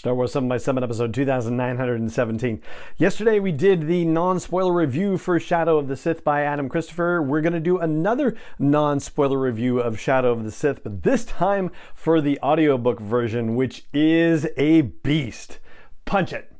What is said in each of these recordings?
Star Wars 7 by 7 episode 2917. Yesterday we did the non-spoiler review for Shadow of the Sith by Adam Christopher. We're going to do another non-spoiler review of Shadow of the Sith, but this time for the audiobook version, which is a beast. Punch it.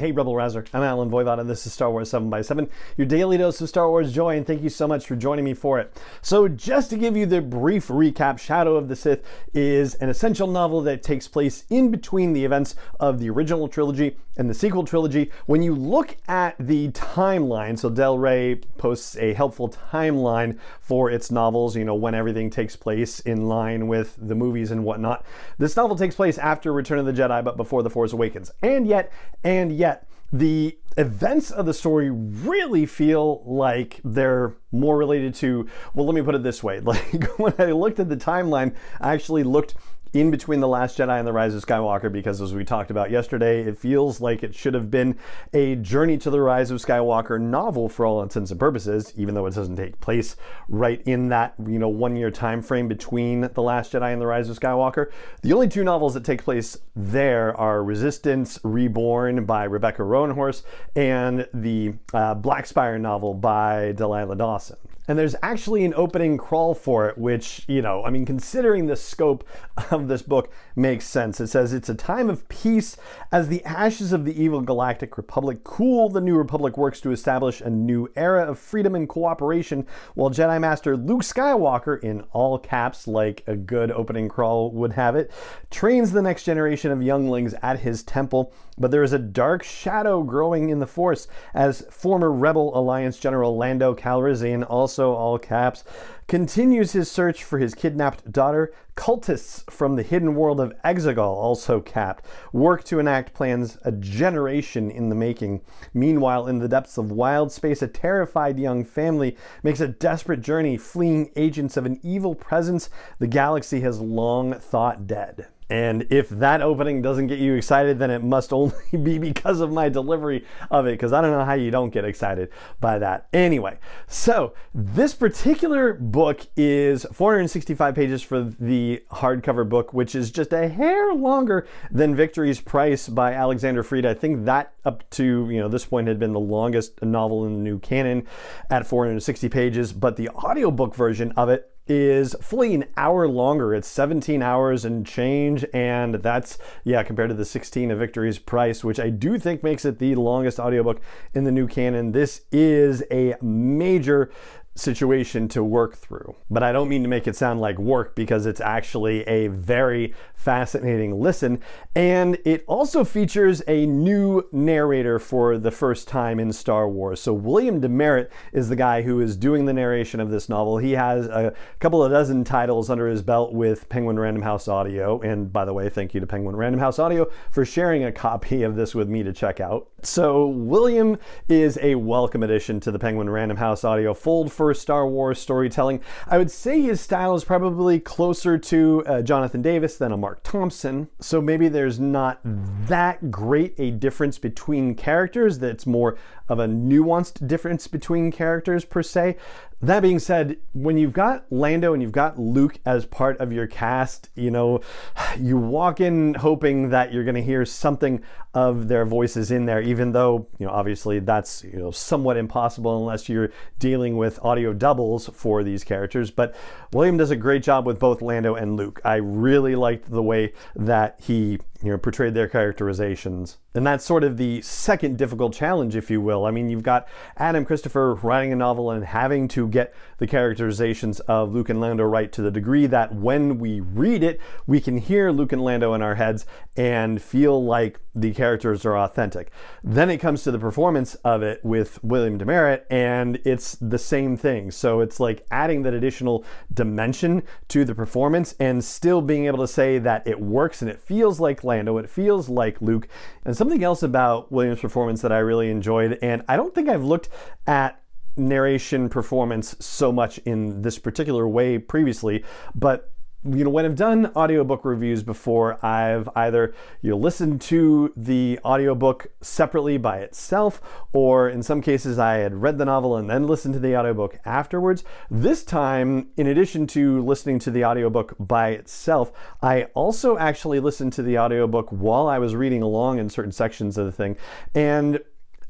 Hey, Rebel Rouser. I'm Allen Voivod, and this is Star Wars 7 by 7 your daily dose of Star Wars joy, and thank you so much for joining me for it. So, just to give you the brief recap, Shadow of the Sith is an essential novel that takes place in between the events of the original trilogy and the sequel trilogy. When you look at the timeline, so Del Rey posts a helpful timeline for its novels, you know, when everything takes place in line with the movies and whatnot. This novel takes place after Return of the Jedi, but before The Force Awakens. And yet, and yet, the events of the story really feel like they're more related to well let me put it this way. Like when i looked at the timeline i actually looked in between The Last Jedi and The Rise of Skywalker because, as we talked about yesterday, it feels like it should have been a Journey to the Rise of Skywalker novel for all intents and purposes, even though it doesn't take place right in that you know one year time frame between The Last Jedi and The Rise of Skywalker. The only two novels that take place there are Resistance Reborn by Rebecca Roanhorse and the uh, Black Spire novel by Delilah Dawson. And there's actually an opening crawl for it, which, you know, I mean, considering the scope of this book, makes sense. It says it's a time of peace as the ashes of the evil Galactic Republic cool. The New Republic works to establish a new era of freedom and cooperation, while Jedi Master Luke Skywalker, in all caps, like a good opening crawl would have it, trains the next generation of younglings at his temple. But there is a dark shadow growing in the Force as former Rebel Alliance General Lando Calrissian also also all caps, continues his search for his kidnapped daughter. Cultists from the hidden world of Exegol, also capped, work to enact plans a generation in the making. Meanwhile, in the depths of wild space, a terrified young family makes a desperate journey, fleeing agents of an evil presence the galaxy has long thought dead. And if that opening doesn't get you excited, then it must only be because of my delivery of it, because I don't know how you don't get excited by that. Anyway, so this particular book is 465 pages for the hardcover book, which is just a hair longer than Victory's Price by Alexander Freed. I think that up to you know this point had been the longest novel in the new canon at 460 pages, but the audiobook version of it is fully an hour longer. It's 17 hours and change, and that's, yeah, compared to the 16 of Victory's Price, which I do think makes it the longest audiobook in the new canon. This is a major situation to work through. But I don't mean to make it sound like work because it's actually a very fascinating listen. And it also features a new narrator for the first time in Star Wars. So William Demeritt is the guy who is doing the narration of this novel. He has a couple of dozen titles under his belt with Penguin Random House Audio. And by the way, thank you to Penguin Random House Audio for sharing a copy of this with me to check out. So William is a welcome addition to the Penguin Random House Audio fold for Star Wars storytelling. I would say his style is probably closer to uh, Jonathan Davis than a Marc Thompson. So maybe there's not that great a difference between characters that's more of a nuanced difference between characters per se. That being said, when you've got Lando and you've got Luke as part of your cast, you know, you walk in hoping that you're going to hear something of their voices in there, even though, you know, obviously that's, you know, somewhat impossible unless you're dealing with audio doubles for these characters. But William does a great job with both Lando and Luke. I really liked the way that he you know, portrayed their characterizations. And that's sort of the second difficult challenge, if you will. I mean, you've got Adam Christopher writing a novel and having to get the characterizations of Luke and Lando right to the degree that when we read it, we can hear Luke and Lando in our heads and feel like the characters are authentic. Then it comes to the performance of it with William Demeritt, and it's the same thing. So it's like adding that additional dimension to the performance and still being able to say that it works and it feels like Lando, it feels like Luke. And something else about Williams' performance that I really enjoyed, and I don't think I've looked at narration performance so much in this particular way previously, but you know when I've done audiobook reviews before, I've either you know listened to the audiobook separately by itself or in some cases I had read the novel and then listened to the audiobook afterwards. This time, in addition to listening to the audiobook by itself, I also actually listened to the audiobook while I was reading along in certain sections of the thing. And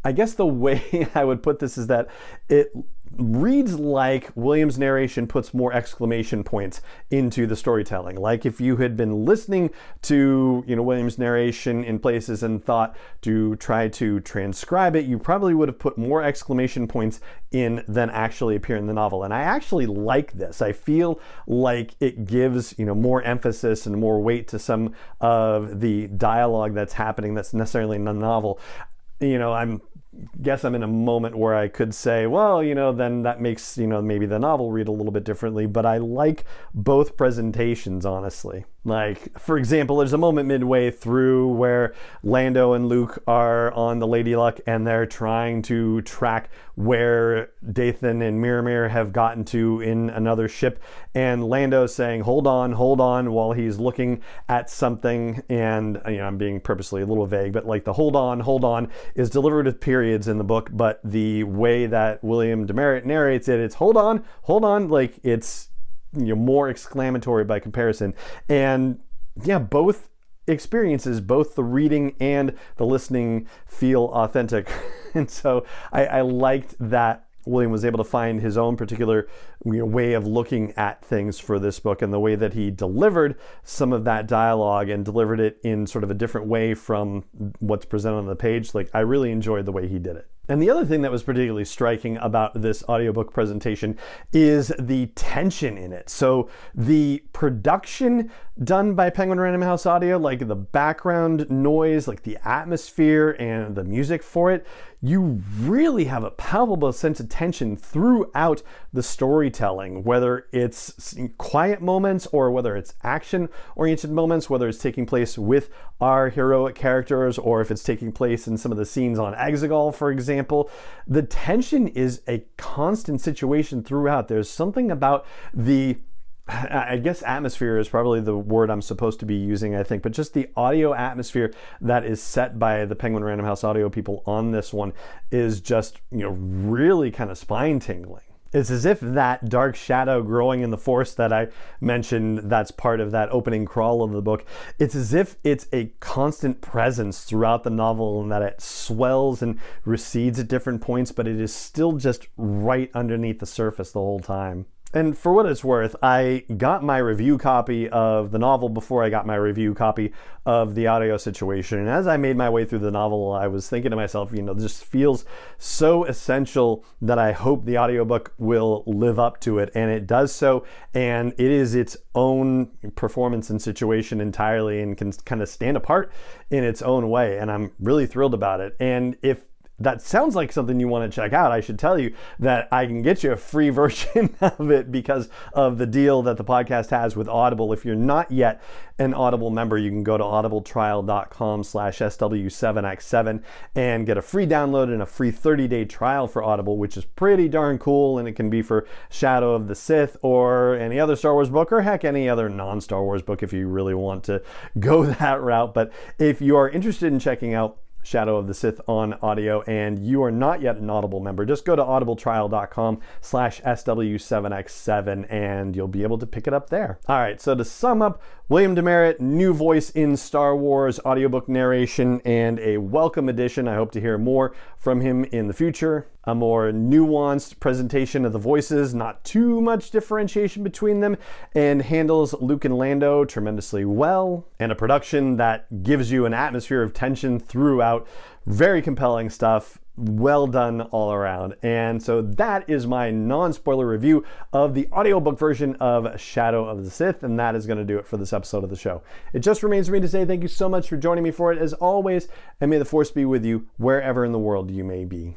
I guess the way I would put this is that it reads like William's narration puts more exclamation points into the storytelling. Like if you had been listening to, you know, William's narration in places and thought to try to transcribe it, you probably would have put more exclamation points in than actually appear in the novel. And I actually like this. I feel like it gives, you know, more emphasis and more weight to some of the dialogue that's happening that's necessarily in the novel. You know, I'm guess I'm in a moment where I could say, well, you know, then that makes, you know, maybe the novel read a little bit differently, but I like both presentations, honestly. Like, for example, there's a moment midway through where Lando and Luke are on the Lady Luck and they're trying to track where Dathan and Miramir have gotten to in another ship. And Lando's saying, hold on, hold on, while he's looking at something. And, you know, I'm being purposely a little vague, but like the hold on, hold on is delivered with periods in the book. But the way that William Demeritt narrates it, it's hold on, hold on. Like it's, you know more exclamatory by comparison and yeah both experiences both the reading and the listening feel authentic and so I, I liked that William was able to find his own particular you know, way of looking at things for this book and the way that he delivered some of that dialogue and delivered it in sort of a different way from what's presented on the page. Like, I really enjoyed the way he did it. And the other thing that was particularly striking about this audiobook presentation is the tension in it. So, the production done by Penguin Random House Audio, like the background noise, like the atmosphere and the music for it, you really have a palpable sense of tension throughout the storytelling, whether it's quiet moments or whether it's action oriented moments, whether it's taking place with our heroic characters or if it's taking place in some of the scenes on Exegol, for example. The tension is a constant situation throughout. There's something about the I guess atmosphere is probably the word I'm supposed to be using, I think, but just the audio atmosphere that is set by the Penguin Random House audio people on this one is just, you know, really kind of spine tingling. It's as if that dark shadow growing in the forest that I mentioned, that's part of that opening crawl of the book, it's as if it's a constant presence throughout the novel and that it swells and recedes at different points, but it is still just right underneath the surface the whole time. And for what it's worth, I got my review copy of the novel before I got my review copy of the audio situation. And as I made my way through the novel, I was thinking to myself, you know, this feels so essential that I hope the audiobook will live up to it. And it does so. And it is its own performance and situation entirely and can kind of stand apart in its own way. And I'm really thrilled about it. And if that sounds like something you want to check out, I should tell you that I can get you a free version of it because of the deal that the podcast has with Audible. If you're not yet an Audible member, you can go to audibletrial.com slash SW7X7 and get a free download and a free 30-day trial for Audible, which is pretty darn cool. And it can be for Shadow of the Sith or any other Star Wars book or heck, any other non-Star Wars book if you really want to go that route. But if you are interested in checking out Shadow of the Sith on audio and you are not yet an Audible member, just go to audibletrial.com slash SW7X7 and you'll be able to pick it up there. All right, so to sum up, William Demeritt, new voice in Star Wars audiobook narration and a welcome addition. I hope to hear more from him in the future. A more nuanced presentation of the voices, not too much differentiation between them, and handles Luke and Lando tremendously well. And a production that gives you an atmosphere of tension throughout. Very compelling stuff well done all around. And so that is my non spoiler review of the audiobook version of Shadow of the Sith, and that is going to do it for this episode of the show. It just remains for me to say thank you so much for joining me for it, as always, and may the Force be with you wherever in the world you may be.